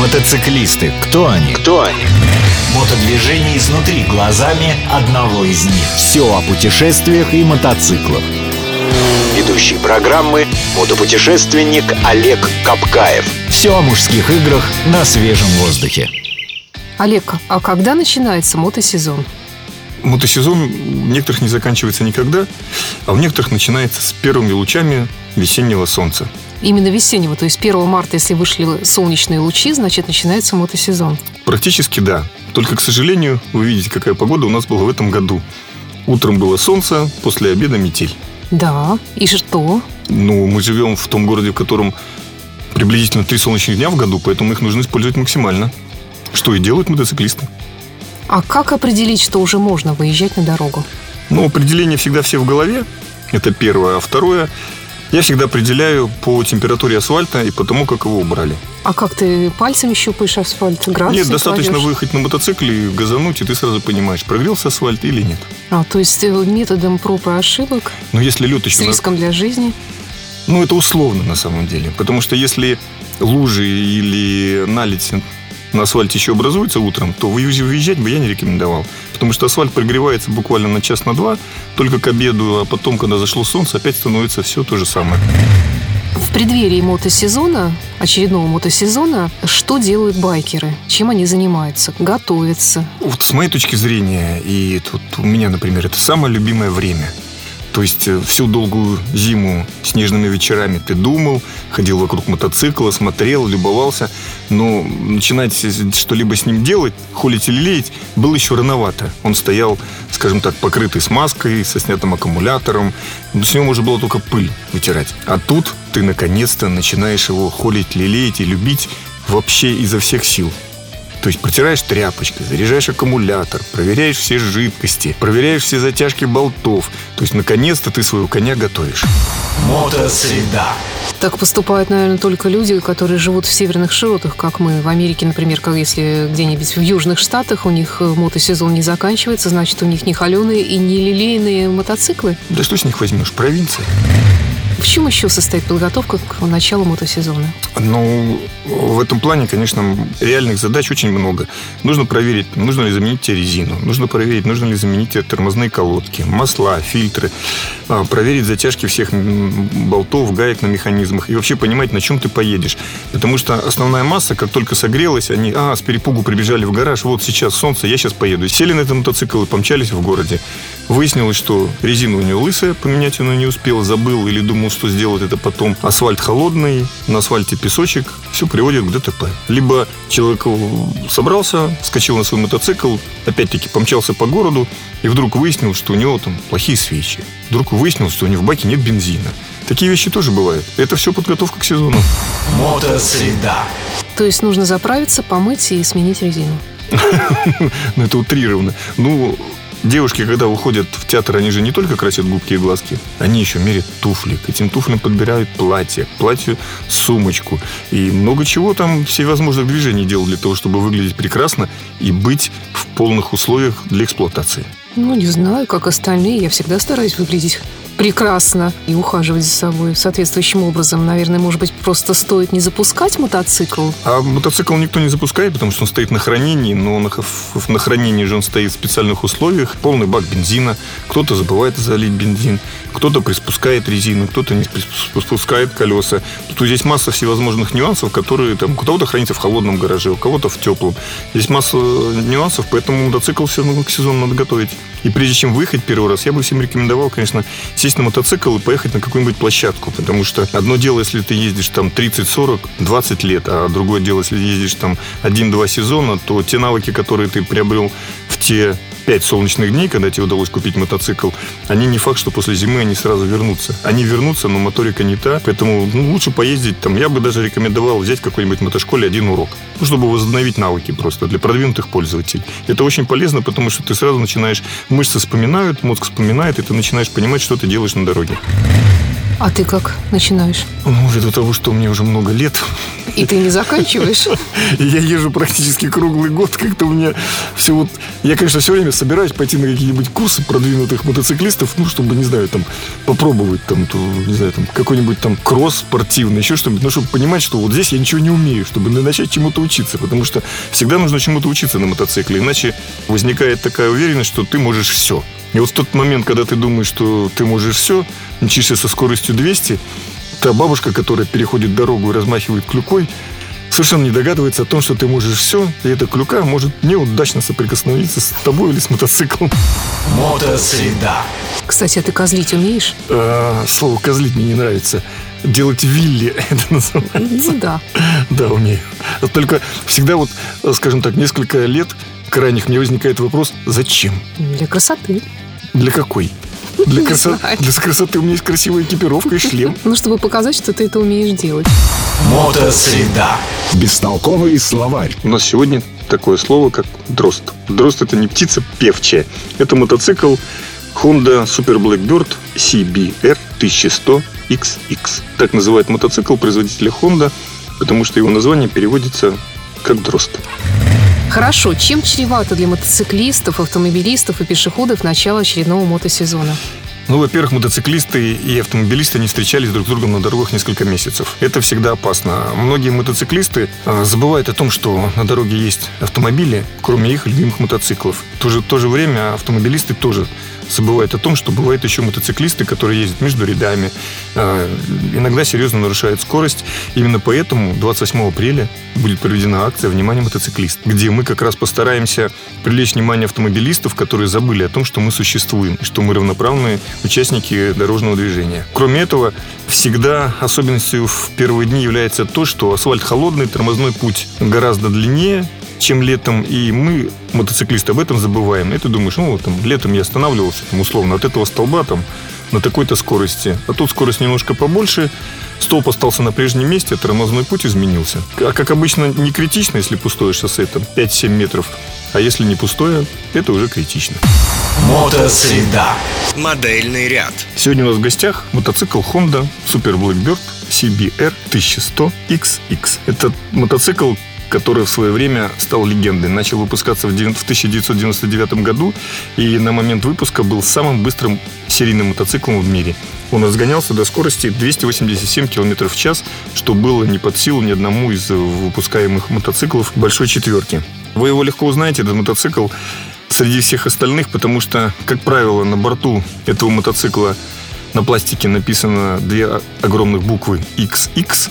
Мотоциклисты. Кто они? Кто они? Мотодвижение изнутри глазами одного из них. Все о путешествиях и мотоциклах. Ведущий программы – мотопутешественник Олег Капкаев. Все о мужских играх на свежем воздухе. Олег, а когда начинается мотосезон? Мотосезон у некоторых не заканчивается никогда, а у некоторых начинается с первыми лучами весеннего солнца. Именно весеннего, то есть 1 марта, если вышли солнечные лучи, значит начинается мотосезон. Практически да. Только, к сожалению, вы видите, какая погода у нас была в этом году. Утром было солнце, после обеда метель. Да, и что? Ну, мы живем в том городе, в котором приблизительно три солнечных дня в году, поэтому их нужно использовать максимально. Что и делают мотоциклисты. А как определить, что уже можно выезжать на дорогу? Ну, определение всегда все в голове. Это первое. А второе, я всегда определяю по температуре асфальта и по тому, как его убрали. А как ты пальцами щупаешь асфальт? Градусы Нет, достаточно кладешь? выехать на мотоцикле, газануть, и ты сразу понимаешь, прогрелся асфальт или нет. А, то есть э, методом проб и ошибок, Но если лед с еще... на- риском для жизни. Ну, это условно на самом деле. Потому что если лужи или наледь на асфальте еще образуется утром, то выезж- выезжать бы я не рекомендовал. Потому что асфальт прогревается буквально на час, на два, только к обеду, а потом, когда зашло солнце, опять становится все то же самое. В преддверии мотосезона, очередного мотосезона, что делают байкеры? Чем они занимаются? Готовятся. Вот с моей точки зрения, и вот у меня, например, это самое любимое время. То есть э, всю долгую зиму снежными вечерами ты думал, ходил вокруг мотоцикла, смотрел, любовался, но начинать что-либо с ним делать, холить или леять, было еще рановато. Он стоял, скажем так, покрытый смазкой, со снятым аккумулятором, но с него можно было только пыль вытирать. А тут ты наконец-то начинаешь его холить, лелеять и любить вообще изо всех сил. То есть протираешь тряпочкой, заряжаешь аккумулятор, проверяешь все жидкости, проверяешь все затяжки болтов. То есть, наконец-то ты своего коня готовишь. Мотосреда. Так поступают, наверное, только люди, которые живут в северных широтах, как мы. В Америке, например, как если где-нибудь в южных штатах у них э, мотосезон не заканчивается, значит, у них не холеные и не лилейные мотоциклы. Да что с них возьмешь? Провинция. В чем еще состоит подготовка к началу мотосезона? Ну, в этом плане, конечно, реальных задач очень много. Нужно проверить, нужно ли заменить тебе резину. Нужно проверить, нужно ли заменить тебе тормозные колодки, масла, фильтры. а, Проверить затяжки всех болтов, гаек на механизмах. И вообще понимать, на чем ты поедешь. Потому что основная масса, как только согрелась, они, а, с перепугу прибежали в гараж, вот сейчас солнце, я сейчас поеду. Сели на этот мотоцикл и помчались в городе. Выяснилось, что резина у него лысая, поменять он ее не успел, забыл или думал, что сделать это потом. Асфальт холодный, на асфальте песочек, все приводит к ДТП. Либо человек собрался, скачал на свой мотоцикл, опять-таки помчался по городу, и вдруг выяснил, что у него там плохие свечи. Вдруг выяснил, что у него в баке нет бензина. Такие вещи тоже бывают. Это все подготовка к сезону. Мотосреда. То есть нужно заправиться, помыть и сменить резину. Ну, это утрировано. Ну, девушки, когда уходят в театр, они же не только красят губки и глазки, они еще меряют туфли. К этим туфлям подбирают платье, к платью сумочку. И много чего там всевозможных движений делают для того, чтобы выглядеть прекрасно и быть в полных условиях для эксплуатации. Ну, не знаю, как остальные. Я всегда стараюсь выглядеть прекрасно и ухаживать за собой соответствующим образом. Наверное, может быть, просто стоит не запускать мотоцикл. А мотоцикл никто не запускает, потому что он стоит на хранении, но на, на хранении же он стоит в специальных условиях. Полный бак бензина. Кто-то забывает залить бензин, кто-то приспускает резину, кто-то не приспу- приспускает колеса. Тут здесь масса всевозможных нюансов, которые там у кого-то хранится в холодном гараже, у кого-то в теплом. Здесь масса нюансов, поэтому мотоцикл все равно к сезону надо готовить. И прежде чем выехать первый раз, я бы всем рекомендовал, конечно, сесть на мотоцикл и поехать на какую-нибудь площадку. Потому что одно дело, если ты ездишь там 30, 40, 20 лет, а другое дело, если ездишь там 1-2 сезона, то те навыки, которые ты приобрел в те 5 солнечных дней, когда тебе удалось купить мотоцикл, они не факт, что после зимы они сразу вернутся. Они вернутся, но моторика не та, поэтому ну, лучше поездить там. Я бы даже рекомендовал взять какой-нибудь мотошколе один урок, ну, чтобы возобновить навыки просто для продвинутых пользователей. Это очень полезно, потому что ты сразу начинаешь, мышцы вспоминают, мозг вспоминает, и ты начинаешь понимать, что ты делаешь на дороге. А ты как начинаешь? Ну, ввиду того, что мне уже много лет. И ты не заканчиваешь? Я езжу практически круглый год. Как-то у меня все вот... Я, конечно, все время собираюсь пойти на какие-нибудь курсы продвинутых мотоциклистов, ну, чтобы, не знаю, там, попробовать там, то, не знаю, там, какой-нибудь там кросс спортивный, еще что-нибудь. Ну, чтобы понимать, что вот здесь я ничего не умею, чтобы начать чему-то учиться. Потому что всегда нужно чему-то учиться на мотоцикле. Иначе возникает такая уверенность, что ты можешь все. И вот в тот момент, когда ты думаешь, что ты можешь все, мчишься со скоростью 200, та бабушка, которая переходит дорогу и размахивает клюкой, совершенно не догадывается о том, что ты можешь все, и эта клюка может неудачно соприкоснуться с тобой или с мотоциклом. Мотосреда. Кстати, а ты козлить умеешь? А, слово «козлить» мне не нравится. Делать вилли это называется. Ну да. Да, умею. Только всегда вот, скажем так, несколько лет крайних мне возникает вопрос, зачем? Для красоты. Для какой? Для, Не красо- для красоты у меня есть красивая экипировка и шлем. Ну, чтобы показать, что ты это умеешь делать. Мотосреда. Бестолковый словарь. У нас сегодня такое слово, как дрозд. Дрозд это не птица певчая. Это мотоцикл Honda Super Blackbird CBR 1100 XX. Так называют мотоцикл производителя Honda, потому что его название переводится как дрозд. Хорошо, чем чревато для мотоциклистов, автомобилистов и пешеходов начало очередного мотосезона? Ну, во-первых, мотоциклисты и автомобилисты не встречались друг с другом на дорогах несколько месяцев. Это всегда опасно. Многие мотоциклисты а, забывают о том, что на дороге есть автомобили, кроме их любимых мотоциклов. В то же, в то же время автомобилисты тоже забывают о том, что бывают еще мотоциклисты, которые ездят между рядами, а, иногда серьезно нарушают скорость. Именно поэтому 28 апреля будет проведена акция «Внимание мотоциклист», где мы как раз постараемся привлечь внимание автомобилистов, которые забыли о том, что мы существуем, что мы равноправные участники дорожного движения. Кроме этого, всегда особенностью в первые дни является то, что асфальт холодный, тормозной путь гораздо длиннее, чем летом, и мы, мотоциклисты, об этом забываем. И ты думаешь, ну, вот там, летом я останавливался, там, условно, от этого столба, там, на такой-то скорости. А тут скорость немножко побольше, столб остался на прежнем месте, тормозной путь изменился. А как обычно, не критично, если пустое шоссе, там, 5-7 метров. А если не пустое, это уже критично. Мотосреда. Модельный ряд. Сегодня у нас в гостях мотоцикл Honda Super Blackbird CBR 1100 XX. Это мотоцикл, который в свое время стал легендой. Начал выпускаться в девян- в 1999 году и на момент выпуска был самым быстрым серийным мотоциклом в мире. Он разгонялся до скорости 287 км в час, что было не под силу ни одному из э, выпускаемых мотоциклов большой четверки. Вы его легко узнаете, этот мотоцикл, среди всех остальных, потому что, как правило, на борту этого мотоцикла на пластике написано две огромных буквы XX,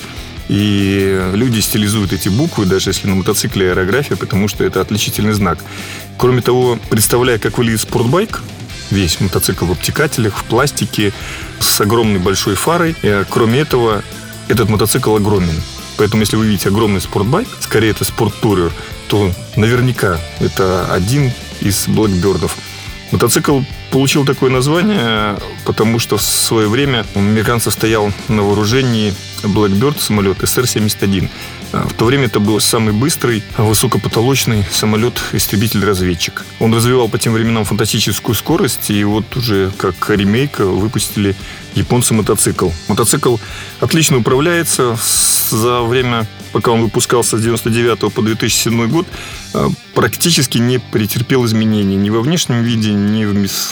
и люди стилизуют эти буквы, даже если на мотоцикле аэрография, потому что это отличительный знак. Кроме того, представляя, как выглядит спортбайк, весь мотоцикл в обтекателях, в пластике, с огромной большой фарой, и, кроме этого, этот мотоцикл огромен. Поэтому, если вы видите огромный спортбайк, скорее это спорттурер, то наверняка это один из блэкбердов. Мотоцикл получил такое название, потому что в свое время у американцев стоял на вооружении Blackbird самолет СР-71. А В то время это был самый быстрый, высокопотолочный самолет-истребитель-разведчик. Он развивал по тем временам фантастическую скорость, и вот уже как ремейк выпустили японцы мотоцикл. Мотоцикл отлично управляется за время, пока он выпускался с 99 по 2007 год, а, практически не претерпел изменений ни во внешнем виде, ни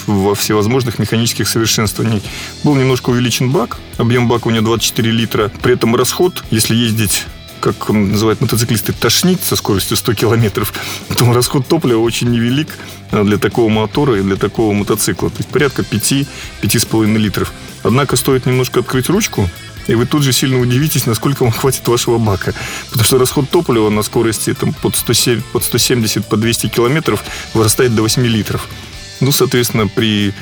во всевозможных механических совершенствованиях. Был немножко увеличен бак, объем бака у него 24 литра, при этом расход, если ездить как называют мотоциклисты, тошнить со скоростью 100 километров, то расход топлива очень невелик а, для такого мотора и для такого мотоцикла. То есть порядка 5-5,5 литров. Однако стоит немножко открыть ручку, и вы тут же сильно удивитесь, насколько вам хватит вашего бака. Потому что расход топлива на скорости там, под, 107, под 170, под 200 километров вырастает до 8 литров. Ну, соответственно, при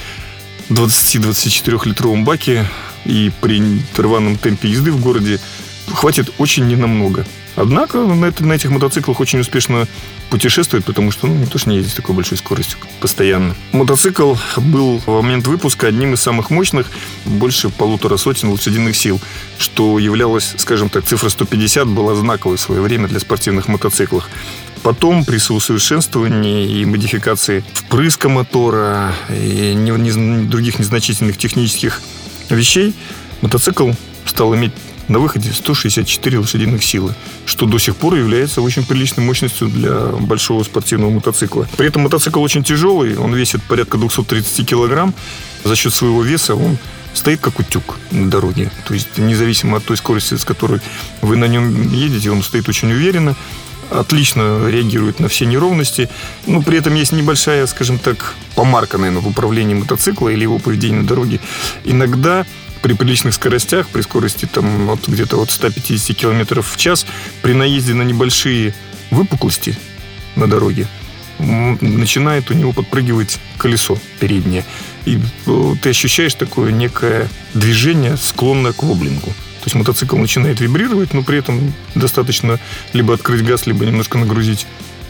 20-24-литровом баке и при рваном темпе езды в городе хватит очень ненамного. Однако на, это- на этих мотоциклах очень успешно путешествует, потому что ну, никто ж не ездит с такой большой скоростью постоянно. Мотоцикл был в момент выпуска одним из самых мощных, больше полутора сотен лошадиных сил, что являлось, скажем так, цифра 150 была знаковой в свое время для спортивных мотоциклов. Потом при соусовершенствовании и модификации впрыска мотора и не- не- других незначительных технических вещей мотоцикл стал иметь на выходе 164 лошадиных силы, что до сих пор является очень приличной мощностью для большого спортивного мотоцикла. При этом мотоцикл очень тяжелый, он весит порядка 230 килограмм. За счет своего веса он стоит как утюг на дороге. То есть независимо от той скорости, с которой вы на нем едете, он стоит очень уверенно отлично реагирует на все неровности. Но при этом есть небольшая, скажем так, помарка, наверное, в управлении мотоцикла или его поведении на дороге. Иногда при приличных скоростях, при скорости там от где-то от 150 км в час, при наезде на небольшие выпуклости на дороге, начинает у него подпрыгивать колесо переднее. И э, ты ощущаешь такое некое движение, склонное к воблингу. То есть мотоцикл начинает вибрировать, но при этом достаточно либо открыть газ, либо немножко нагрузить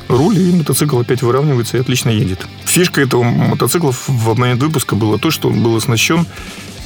руль, и мотоцикл опять выравнивается и отлично едет. Фишка этого мотоцикла в момент выпуска было то, что он был оснащен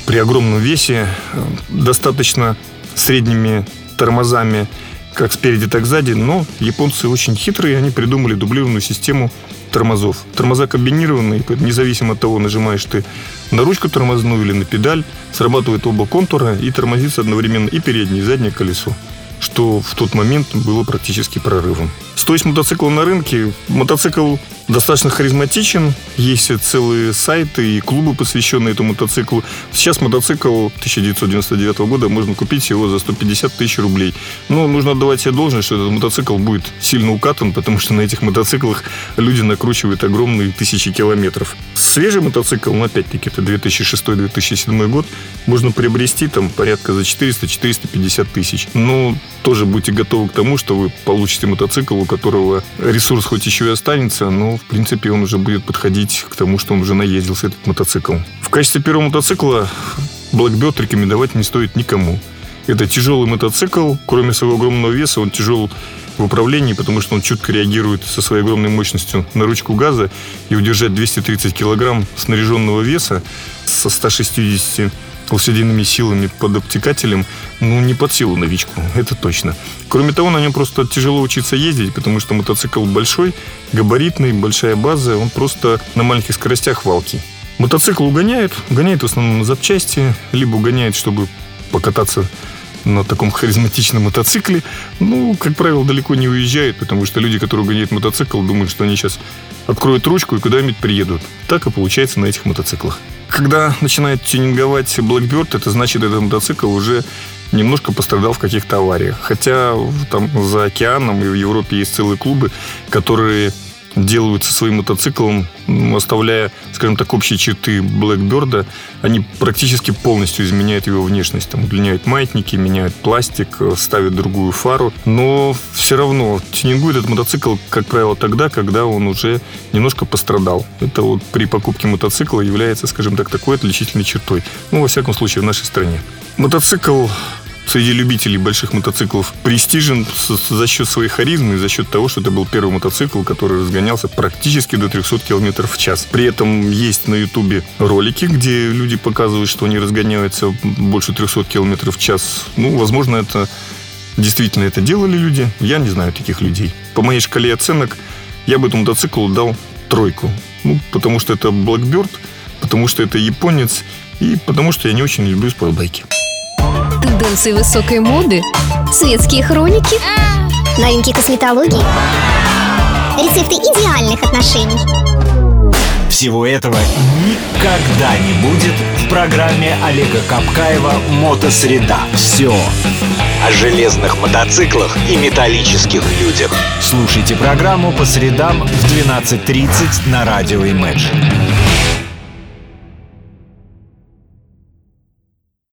при огромном весе, э, достаточно средними тормозами как спереди, так сзади, но японцы очень хитрые, они придумали дублированную систему тормозов. Тормоза комбинированные, независимо от того, нажимаешь ты на ручку тормозную или на педаль, срабатывает оба контура и тормозится одновременно и переднее, и заднее колесо что в тот момент было практически прорывом. Стоимость мотоцикла на рынке. Мотоцикл достаточно харизматичен. Есть целые сайты и клубы, посвященные этому мотоциклу. Сейчас мотоцикл 1999 года можно купить всего за 150 тысяч рублей. Но нужно отдавать себе должное, что этот мотоцикл будет сильно укатан, потому что на этих мотоциклах люди накручивают огромные тысячи километров. Свежий мотоцикл, ну, опять-таки, это 2006-2007 год, можно приобрести там порядка за 400-450 тысяч. Но тоже будьте готовы к тому, что вы получите мотоцикл, у которого ресурс хоть еще и останется, но, в принципе, он уже будет подходить к тому, что он уже наездился, этот мотоцикл. В качестве первого мотоцикла Blackbird рекомендовать не стоит никому. Это тяжелый мотоцикл, кроме своего огромного веса, он тяжел в управлении, потому что он чутко реагирует со своей огромной мощностью на ручку газа и удержать 230 килограмм снаряженного веса со 160 лошадиными силами под обтекателем, ну, не под силу новичку, это точно. Кроме того, на нем просто тяжело учиться ездить, потому что мотоцикл большой, габаритный, большая база, он просто на маленьких скоростях валки. Мотоцикл угоняет, угоняет в основном на запчасти, либо угоняет, чтобы покататься на таком харизматичном мотоцикле, ну, как правило, далеко не уезжают, потому что люди, которые гоняют мотоцикл, думают, что они сейчас откроют ручку и куда-нибудь приедут. Так и получается на этих мотоциклах. Когда начинает тюнинговать Blackbird, это значит, этот мотоцикл уже немножко пострадал в каких-то авариях. Хотя там за океаном и в Европе есть целые клубы, которые делают со своим мотоциклом, оставляя, скажем так, общие черты Blackbird, они практически полностью изменяют его внешность. Там удлиняют маятники, меняют пластик, ставят другую фару. Но все равно тюнингует этот мотоцикл, как правило, тогда, когда он уже немножко пострадал. Это вот при покупке мотоцикла является, скажем так, такой отличительной чертой. Ну, во всяком случае, в нашей стране. Мотоцикл среди любителей больших мотоциклов престижен за счет своей харизмы и за счет того, что это был первый мотоцикл, который разгонялся практически до 300 км в час. При этом есть на ютубе ролики, где люди показывают, что они разгоняются больше 300 км в час. Ну, возможно, это действительно это делали люди. Я не знаю таких людей. По моей шкале оценок я бы этому мотоциклу дал тройку. Ну, потому что это Blackbird, потому что это японец и потому что я не очень люблю спортбайки тенденции высокой моды, светские хроники, новинки косметологии, рецепты идеальных отношений. Всего этого никогда не будет в программе Олега Капкаева «Мотосреда». Все о железных мотоциклах и металлических людях. Слушайте программу по средам в 12.30 на радио Imagine.